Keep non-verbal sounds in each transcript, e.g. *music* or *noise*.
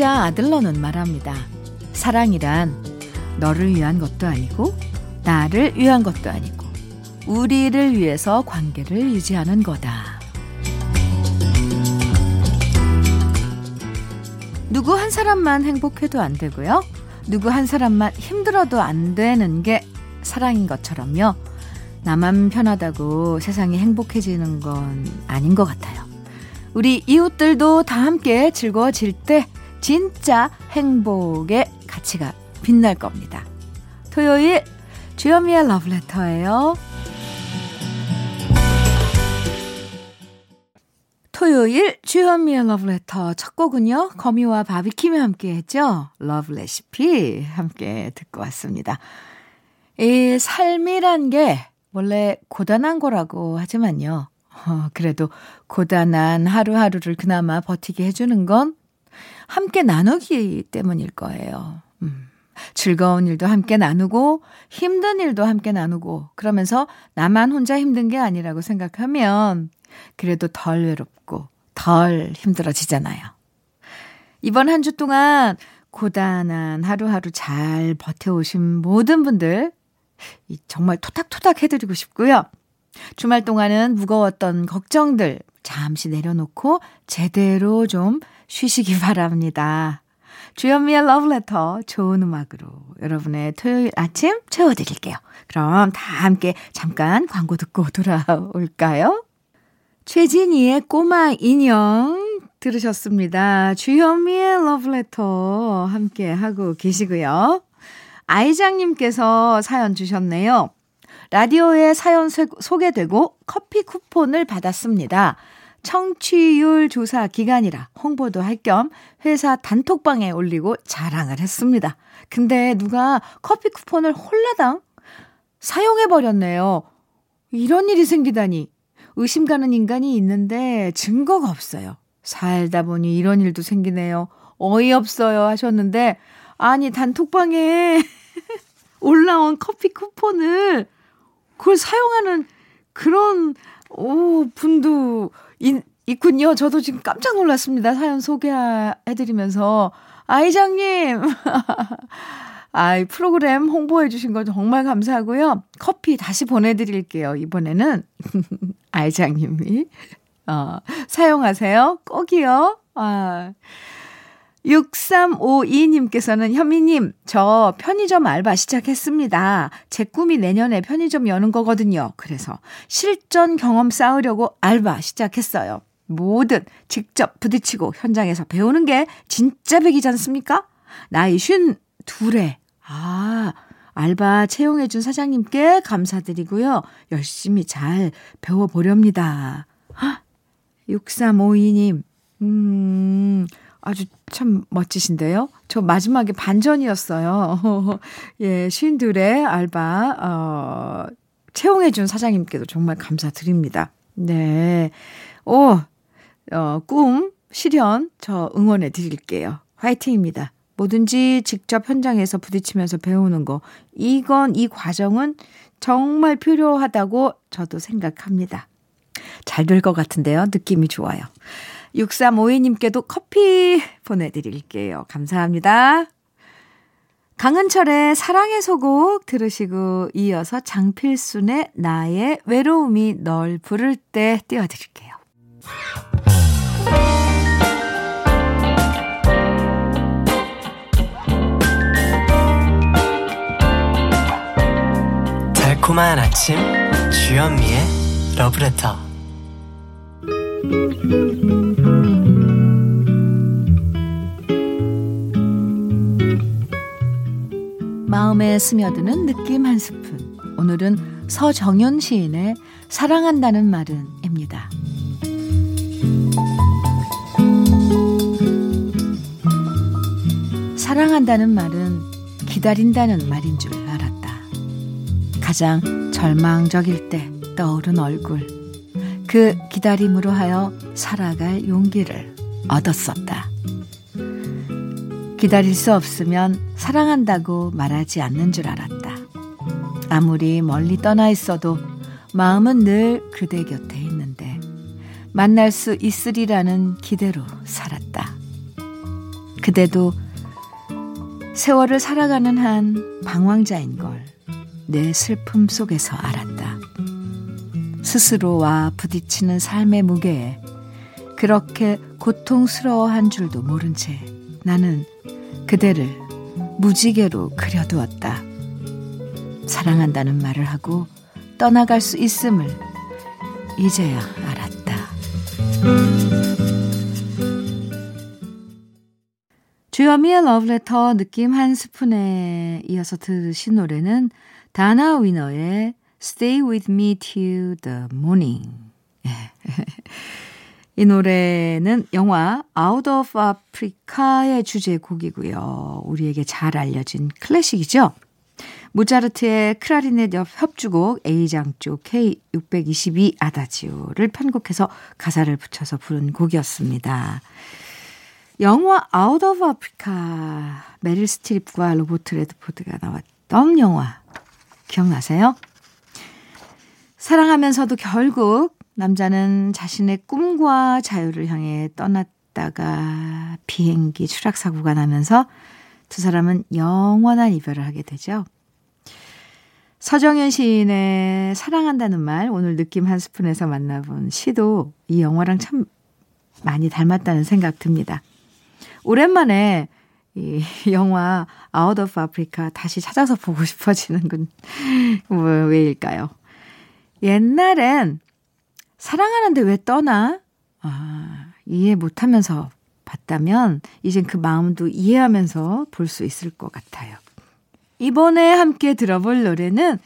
심리학자 아들러는 말합니다. 사랑이란 너를 위한 것도 아니고 나를 위한 것도 아니고 우리를 위해서 관계를 유지하는 거다. 누구 한 사람만 행복해도 안 되고요. 누구 한 사람만 힘들어도 안 되는 게 사랑인 것처럼요. 나만 편하다고 세상이 행복해지는 건 아닌 것 같아요. 우리 이웃들도 다 함께 즐거워질 때 진짜 행복의 가치가 빛날 겁니다. 토요일 주현미의 러브레터예요. 토요일 주현미의 러브레터 첫 곡은요. 거미와 바비킴이 함께 했죠. 러브 레시피 함께 듣고 왔습니다. 이 삶이란 게 원래 고단한 거라고 하지만요. 어, 그래도 고단한 하루하루를 그나마 버티게 해주는 건 함께 나누기 때문일 거예요. 음. 즐거운 일도 함께 나누고 힘든 일도 함께 나누고 그러면서 나만 혼자 힘든 게 아니라고 생각하면 그래도 덜 외롭고 덜 힘들어지잖아요. 이번 한 주 동안 고단한 하루하루 잘 버텨오신 모든 분들 정말 토닥토닥 해드리고 싶고요. 주말 동안은 무거웠던 걱정들 잠시 내려놓고 제대로 좀 쉬시기 바랍니다. 주현미의 러브레터 좋은 음악으로 여러분의 토요일 아침 채워드릴게요. 그럼 다 함께 잠깐 광고 듣고 돌아올까요? 최진희의 꼬마 인형 들으셨습니다. 주현미의 러브레터 함께 하고 계시고요. 아이장님께서 사연 주셨네요. 라디오에 사연 소개되고 커피 쿠폰을 받았습니다. 청취율 조사 기간이라 홍보도 할 겸 회사 단톡방에 올리고 자랑을 했습니다. 근데 누가 커피 쿠폰을 홀라당 사용해버렸네요. 이런 일이 생기다니. 의심 가는 인간이 있는데 증거가 없어요. 살다 보니 이런 일도 생기네요. 어이없어요 하셨는데, 아니, 단톡방에 *laughs* 올라온 커피 쿠폰을 그걸 사용하는 그런, 오, 분도 있, 있군요. 저도 지금 깜짝 놀랐습니다. 사연 소개해드리면서. 아이장님! *laughs* 아이, 프로그램 홍보해주신 거 정말 감사하고요. 커피 다시 보내드릴게요. 이번에는 *laughs* 아이장님이. 어, 사용하세요. 꼭이요. 아. 6352님께서는 현미님, 저 편의점 알바 시작했습니다. 제 꿈이 내년에 편의점 여는 거거든요. 그래서 실전 경험 쌓으려고 알바 시작했어요. 뭐든 직접 부딪히고 현장에서 배우는 게 진짜 백이지 않습니까? 나이 쉰 둘에, 아, 알바 채용해준 사장님께 감사드리고요. 열심히 잘 배워보렵니다. 6352님, 음, 아주 참 멋지신데요? 저 마지막에 반전이었어요. *laughs* 예, 쉰둘의 알바, 어, 채용해준 사장님께도 정말 감사드립니다. 네. 오, 어, 꿈, 실현, 저 응원해 드릴게요. 화이팅입니다. 뭐든지 직접 현장에서 부딪히면서 배우는 거, 이건, 이 과정은 정말 필요하다고 저도 생각합니다. 잘 될 것 같은데요. 느낌이 좋아요. 6352님께도 커피 보내드릴게요. 감사합니다. 강은철의 사랑의 소곡 들으시고 이어서 장필순의 나의 외로움이 널 부를 때 띄워드릴게요. 달콤한 아침 주현미의 러브레터 마음에 스며드는 느낌 한 스푼. 오늘은 서정연 시인의 사랑한다는 말은입니다. 사랑한다는 말은 기다린다는 말인 줄 알았다. 가장 절망적일 때 떠오른 얼굴. 그 기다림으로 하여 살아갈 용기를 얻었었다. 기다릴 수 없으면 사랑한다고 말하지 않는 줄 알았다. 아무리 멀리 떠나 있어도 마음은 늘 그대 곁에 있는데 만날 수 있으리라는 기대로 살았다. 그대도 세월을 살아가는 한 방황자인 걸 내 슬픔 속에서 알았다. 스스로와 부딪히는 삶의 무게에 그렇게 고통스러워한 줄도 모른 채 나는 그대를 무지개로 그려두었다. 사랑한다는 말을 하고 떠나갈 수 있음을 이제야 알았다. 주여미의 러브레터 느낌 한 스푼에 이어서 들으신 노래는 다나 위너의 Stay With Me Till The Morning. *laughs* 예. 이 노래는 영화 Out of Africa의 주제곡이고요. 우리에게 잘 알려진 클래식이죠. 모차르트의 크라리넷 협주곡 A장조 K622 아다지오를 편곡해서 가사를 붙여서 부른 곡이었습니다. 영화 Out of Africa 메릴 스트립과 로버트 레드포드가 나왔던 영화 기억나세요? 사랑하면서도 결국 남자는 자신의 꿈과 자유를 향해 떠났다가 비행기 추락 사고가 나면서 두 사람은 영원한 이별을 하게 되죠. 서정현 시인의 사랑한다는 말 오늘 느낌 한 스푼에서 만나본 시도 이 영화랑 참 많이 닮았다는 생각 듭니다. 오랜만에 이 영화 Out of Africa 다시 찾아서 보고 싶어지는 건 왜일까요? 옛날엔 사랑하는데 왜 떠나? 아, 이해 못하면서 봤다면 이젠 그 마음도 이해하면서 볼 수 있을 것 같아요. 이번에 함께 들어볼 노래는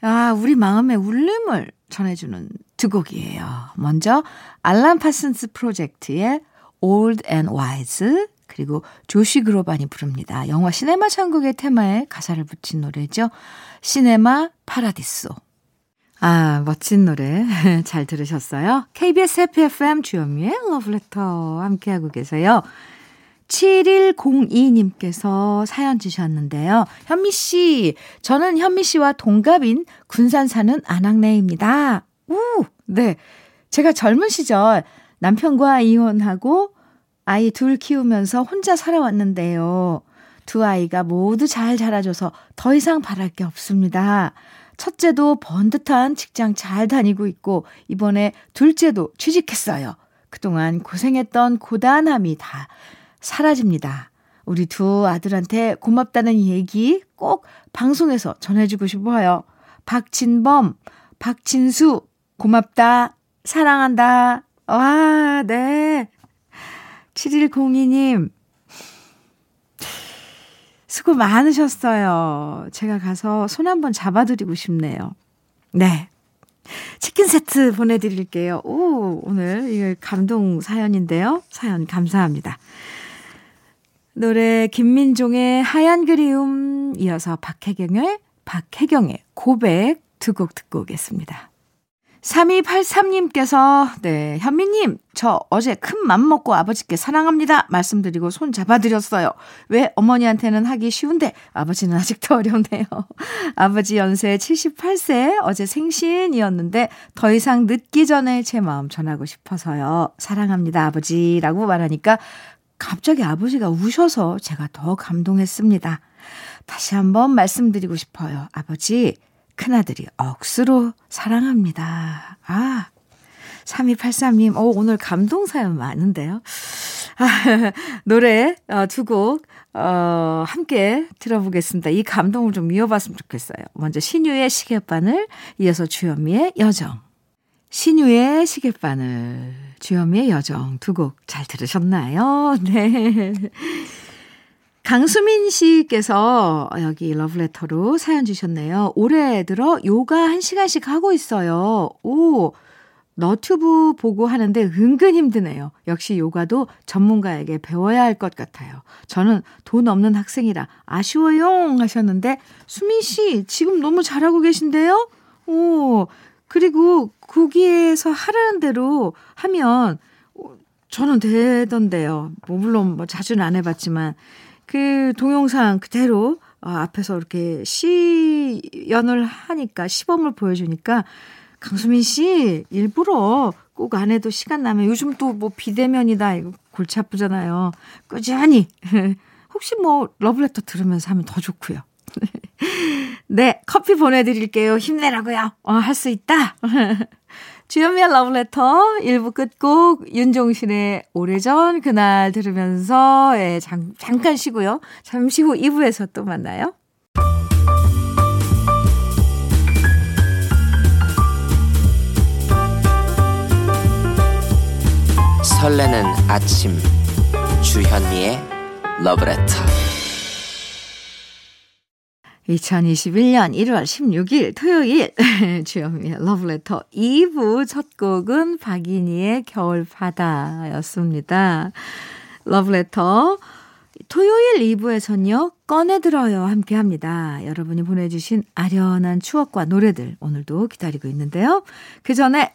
아, 우리 마음의 울림을 전해주는 두 곡이에요. 먼저 알란 파슨스 프로젝트의 Old and Wise 그리고 조시 그로반이 부릅니다. 영화 시네마 천국의 테마에 가사를 붙인 노래죠. Cinema Paradiso. 아, 멋진 노래 *laughs* 잘 들으셨어요? KBS 해피 FM 주현미의 러브레터 함께하고 계세요. 7102님께서 사연 주셨는데요. 현미 씨, 저는 현미 씨와 동갑인 군산 사는 안학내입니다. 우, 네. 제가 젊은 시절 남편과 이혼하고 아이 둘 키우면서 혼자 살아왔는데요. 두 아이가 모두 잘 자라줘서 더 이상 바랄 게 없습니다. 첫째도 번듯한 직장 잘 다니고 있고, 이번에 둘째도 취직했어요. 그동안 고생했던 고단함이 다 사라집니다. 우리 두 아들한테 고맙다는 얘기 꼭 방송에서 전해주고 싶어요. 박진범, 박진수, 고맙다, 사랑한다. 와, 네. 7102님, 수고 많으셨어요. 제가 가서 손 한번 잡아드리고 싶네요. 네. 치킨 세트 보내드릴게요. 오, 오늘 이거 감동 사연인데요. 사연 감사합니다. 노래 김민종의 하얀 그리움 이어서 박혜경의 박혜경의 고백 두 곡 듣고 오겠습니다. 3283님께서, 네, 현미님, 저 어제 큰 맘 먹고 아버지께 사랑합니다. 말씀드리고 손 잡아드렸어요. 왜 어머니한테는 하기 쉬운데 아버지는 아직도 어렵네요. *laughs* 아버지 연세 78세, 어제 생신이었는데 더 이상 늦기 전에 제 마음 전하고 싶어서요. 사랑합니다, 아버지 라고 말하니까 갑자기 아버지가 우셔서 제가 더 감동했습니다. 다시 한번 말씀드리고 싶어요. 아버지, 큰아들이 억수로 사랑합니다. 아, 3283님, 오, 오늘 감동 사연 많은데요. 아, *laughs* 노래 어, 두곡 어, 함께 들어보겠습니다. 이 감동을 좀 이어봤으면 좋겠어요. 먼저 신유의 시계바늘, 이어서 주현미의 여정. 신유의 시계바늘, 주현미의 여정 두 곡 잘 들으셨나요? *laughs* 네. 강수민 씨께서 여기 러브레터로 사연 주셨네요. 올해 들어 요가 한 시간씩 하고 있어요. 오, 너튜브 보고 하는데 은근 힘드네요. 역시 요가도 전문가에게 배워야 할 것 같아요. 저는 돈 없는 학생이라 아쉬워요 하셨는데 수민 씨 지금 너무 잘하고 계신데요? 오, 그리고 거기에서 하라는 대로 하면 저는 되던데요. 뭐 물론 뭐 자주는 안 해봤지만 그 동영상 그대로 어, 앞에서 이렇게 시연을 하니까 시범을 보여주니까 강수민 씨 일부러 꼭 안 해도 시간 나면 요즘 또 뭐 비대면이다 이거 골치 아프잖아요. 꾸준히. *laughs* 혹시 뭐 러브레터 들으면서 하면 더 좋고요. *laughs* 네, 커피 보내드릴게요. 힘내라고요. 어, 할 수 있다. *laughs* 주현미의 러브레터 1부 끝곡 윤종신의 오래전 그날 들으면서 예, 잠, 잠깐 쉬고요. 잠시 후 2부에서 또 만나요. 설레는 아침 주현미의 러브레터 2021년 1월 16일 토요일 *laughs* 주현미의 러브레터 2부 첫 곡은 박인희의 겨울바다였습니다. 러브레터 토요일 2부에서는요, 꺼내들어요 함께 합니다. 여러분이 보내주신 아련한 추억과 노래들 오늘도 기다리고 있는데요. 그 전에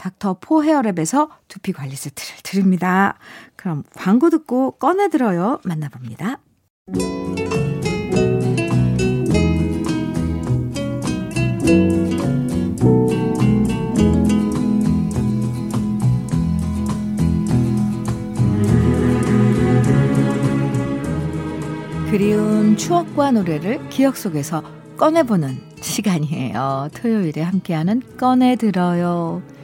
닥터 포 헤어랩에서 두피 관리 세트를 드립니다. 그럼 광고 듣고 꺼내 들어요. 만나봅니다. 그리운 추억과 노래를 기억 속에서 꺼내보는 시간이에요. 토요일에 함께하는 꺼내들어요.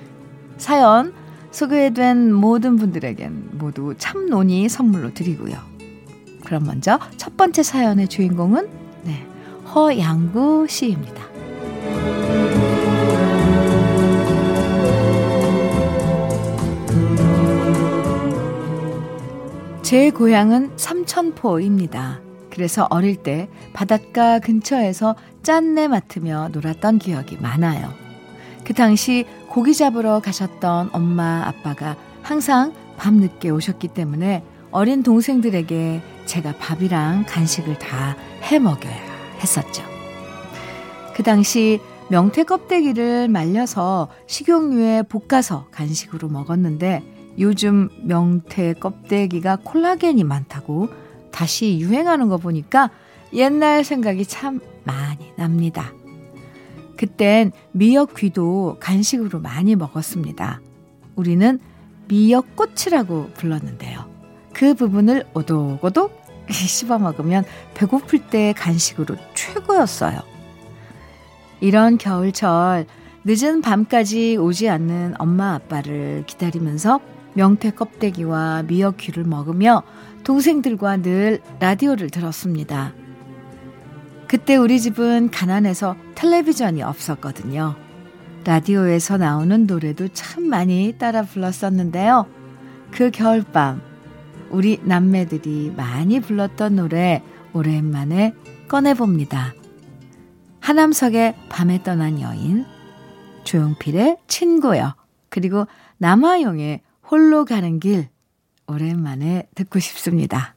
사연 소개된 모든 분들에겐 모두 참논이 선물로 드리고요. 그럼 먼저 첫 번째 사연의 주인공은 네, 허양구 씨입니다. 제 고향은 삼천포입니다. 그래서 어릴 때 바닷가 근처에서 짠내 맡으며 놀았던 기억이 많아요. 그 당시 고기 잡으러 가셨던 엄마, 아빠가 항상 밤늦게 오셨기 때문에 어린 동생들에게 제가 밥이랑 간식을 다 해 먹여야 했었죠. 그 당시 명태 껍데기를 말려서 식용유에 볶아서 간식으로 먹었는데 요즘 명태 껍데기가 콜라겐이 많다고 다시 유행하는 거 보니까 옛날 생각이 참 많이 납니다. 그땐 미역 귀도 간식으로 많이 먹었습니다. 우리는 미역꼬치라고 불렀는데요. 그 부분을 오독오독 *laughs* 씹어 먹으면 배고플 때 간식으로 최고였어요. 이런 겨울철 늦은 밤까지 오지 않는 엄마 아빠를 기다리면서 명태 껍데기와 미역 귀를 먹으며 동생들과 늘 라디오를 들었습니다. 그때 우리 집은 가난해서 텔레비전이 없었거든요. 라디오에서 나오는 노래도 참 많이 따라 불렀었는데요. 그 겨울밤, 우리 남매들이 많이 불렀던 노래 오랜만에 꺼내봅니다. 하남석의 밤에 떠난 여인, 조용필의 친구여, 그리고 남화용의 홀로 가는 길, 오랜만에 듣고 싶습니다.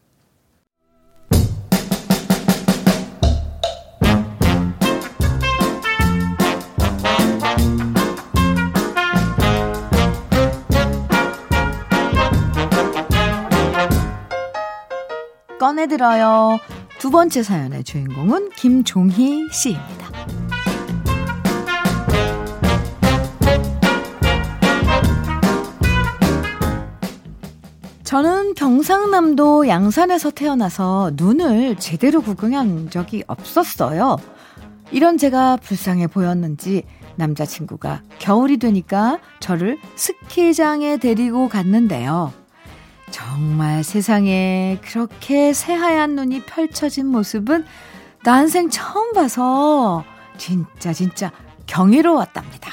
꺼내들어요. 두 번째 사연의 주인공은 김종희 씨입니다. 저는 경상남도 양산에서 태어나서 눈을 제대로 구경한 적이 없었어요. 이런 제가 불쌍해 보였는지 남자친구가 겨울이 되니까 저를 스키장에 데리고 갔는데요. 정말 세상에 그렇게 새하얀 눈이 펼쳐진 모습은 난생 처음 봐서 진짜 진짜 경이로웠답니다.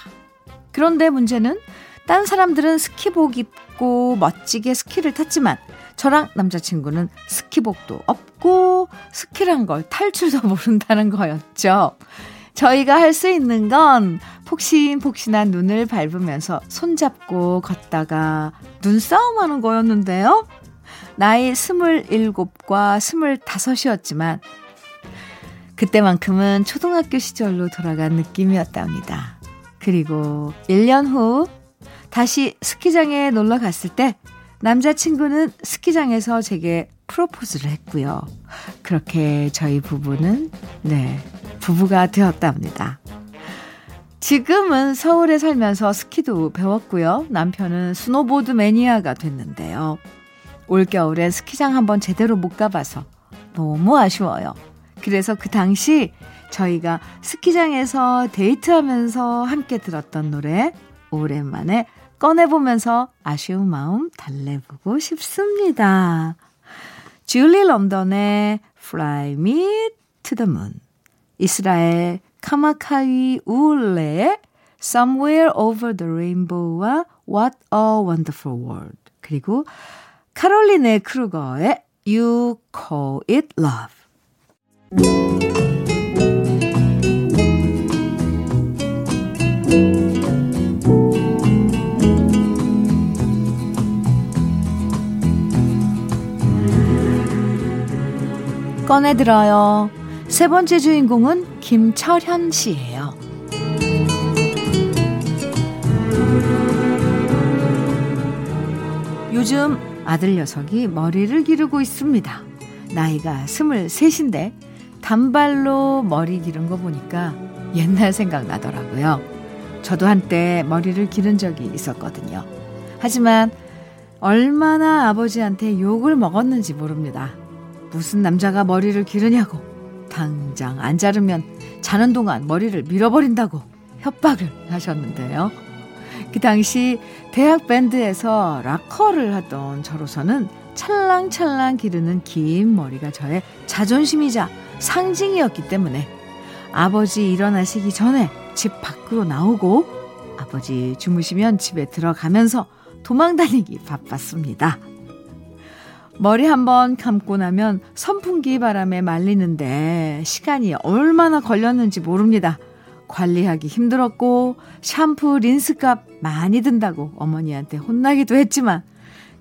그런데 문제는 딴 사람들은 스키복 입고 멋지게 스키를 탔지만 저랑 남자친구는 스키복도 없고 스키란 걸 탈 줄도 모른다는 거였죠. 저희가 할 수 있는 건 폭신폭신한 눈을 밟으면서 손잡고 걷다가 눈싸움하는 거였는데요. 나이 스물일곱과 스물다섯이었지만 그때만큼은 초등학교 시절로 돌아간 느낌이었답니다. 그리고 1년 후 다시 스키장에 놀러 갔을 때 남자친구는 스키장에서 제게 프로포즈를 했고요. 그렇게 저희 부부는 네, 부부가 되었답니다. 지금은 서울에 살면서 스키도 배웠고요. 남편은 스노보드 매니아가 됐는데요. 올겨울엔 스키장 한번 제대로 못 가봐서 너무 아쉬워요. 그래서 그 당시 저희가 스키장에서 데이트하면서 함께 들었던 노래 오랜만에 꺼내보면서 아쉬운 마음 달래보고 싶습니다. 줄리 런던의 Fly Me to the Moon 이스라엘 카마카이 우울레의 Somewhere Over the Rainbow와 What a Wonderful World 그리고 카롤린의 크루거의 You Call It Love 꺼내들어요. 세 번째 주인공은 김철현 씨예요. 요즘 아들 녀석이 머리를 기르고 있습니다. 나이가 스물셋인데 단발로 머리 기른 거 보니까 옛날 생각 나더라고요. 저도 한때 머리를 기른 적이 있었거든요. 하지만 얼마나 아버지한테 욕을 먹었는지 모릅니다. 무슨 남자가 머리를 기르냐고. 당장 안 자르면 자는 동안 머리를 밀어버린다고 협박을 하셨는데요. 그 당시 대학 밴드에서 락커를 하던 저로서는 찰랑찰랑 기르는 긴 머리가 저의 자존심이자 상징이었기 때문에 아버지 일어나시기 전에 집 밖으로 나오고 아버지 주무시면 집에 들어가면서 도망다니기 바빴습니다. 머리 한번 감고 나면 선풍기 바람에 말리는데 시간이 얼마나 걸렸는지 모릅니다. 관리하기 힘들었고 샴푸 린스 값 많이 든다고 어머니한테 혼나기도 했지만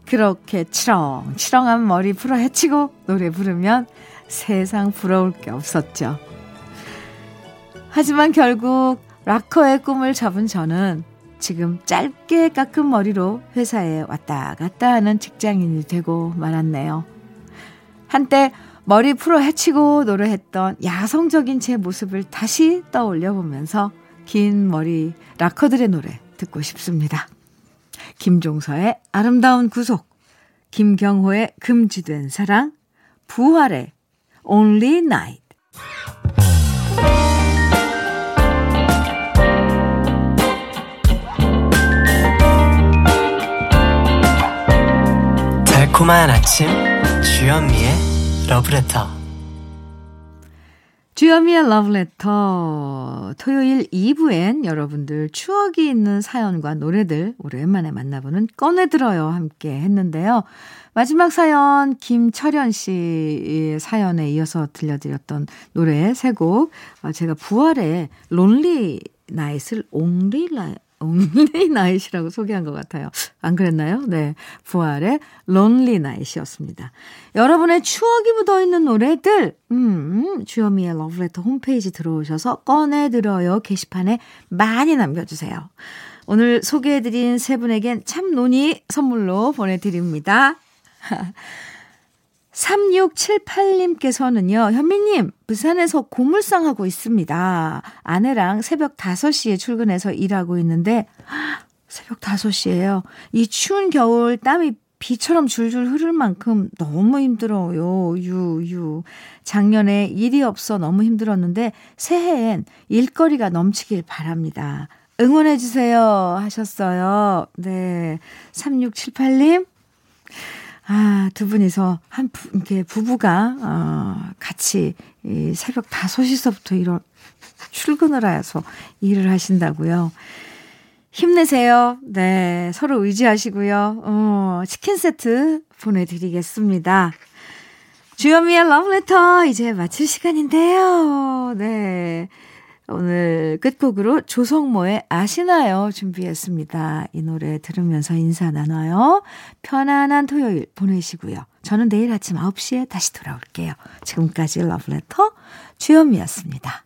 그렇게 치렁치렁한 머리 풀어 헤치고 노래 부르면 세상 부러울 게 없었죠. 하지만 결국 락커의 꿈을 잡은 저는 지금 짧게 깎은 머리로 회사에 왔다 갔다 하는 직장인이 되고 말았네요. 한때 머리 풀어 헤치고 노래했던 야성적인 제 모습을 다시 떠올려 보면서 긴 머리 락커들의 노래 듣고 싶습니다. 김종서의 아름다운 구속, 김경호의 금지된 사랑, 부활의 Only Night. 달콤한 아침 주현미의 러브레터 주현미의 러브레터 토요일 2부엔 여러분들 추억이 있는 사연과 노래들 오랜만에 만나보는 꺼내들어요 함께 했는데요. 마지막 사연 김철현 씨 사연에 이어서 들려드렸던 노래 세곡. 어, 제가 부활의 론리 나잇을 옹리 lonely night이라고 소개한 것 같아요. 안 그랬나요? 네. 부활의 lonely night이었습니다. 여러분의 추억이 묻어 있는 노래들, 음, 주현미의 러브레터 홈페이지 들어오셔서 꺼내들어요 게시판에 많이 남겨주세요. 오늘 소개해드린 세 분에겐 참 논이 선물로 보내드립니다. *laughs* 3678님께서는요, 현미님, 부산에서 고물상 하고 있습니다. 아내랑 새벽 5시에 출근해서 일하고 있는데, *gasps* 새벽 5시에요. 이 추운 겨울 땀이 비처럼 줄줄 흐를 만큼 너무 힘들어요. 유, 유. 작년에 일이 없어 너무 힘들었는데, 새해엔 일거리가 넘치길 바랍니다. 응원해주세요. 하셨어요. 네. 3678님. 아, 두 분이서 한, 부, 이렇게 부부가, 어, 같이 이 새벽 5시서부터 이런 출근을 해서 일을 하신다고요. 힘내세요. 네. 서로 의지하시고요. 어, 치킨 세트 보내 드리겠습니다. 주현미의 러브레터 이제 마칠 시간인데요. 네. 오늘 끝곡으로 조성모의 아시나요? 준비했습니다. 이 노래 들으면서 인사 나눠요. 편안한 토요일 보내시고요. 저는 내일 아침 9시에 다시 돌아올게요. 지금까지 러브레터 주현미였습니다.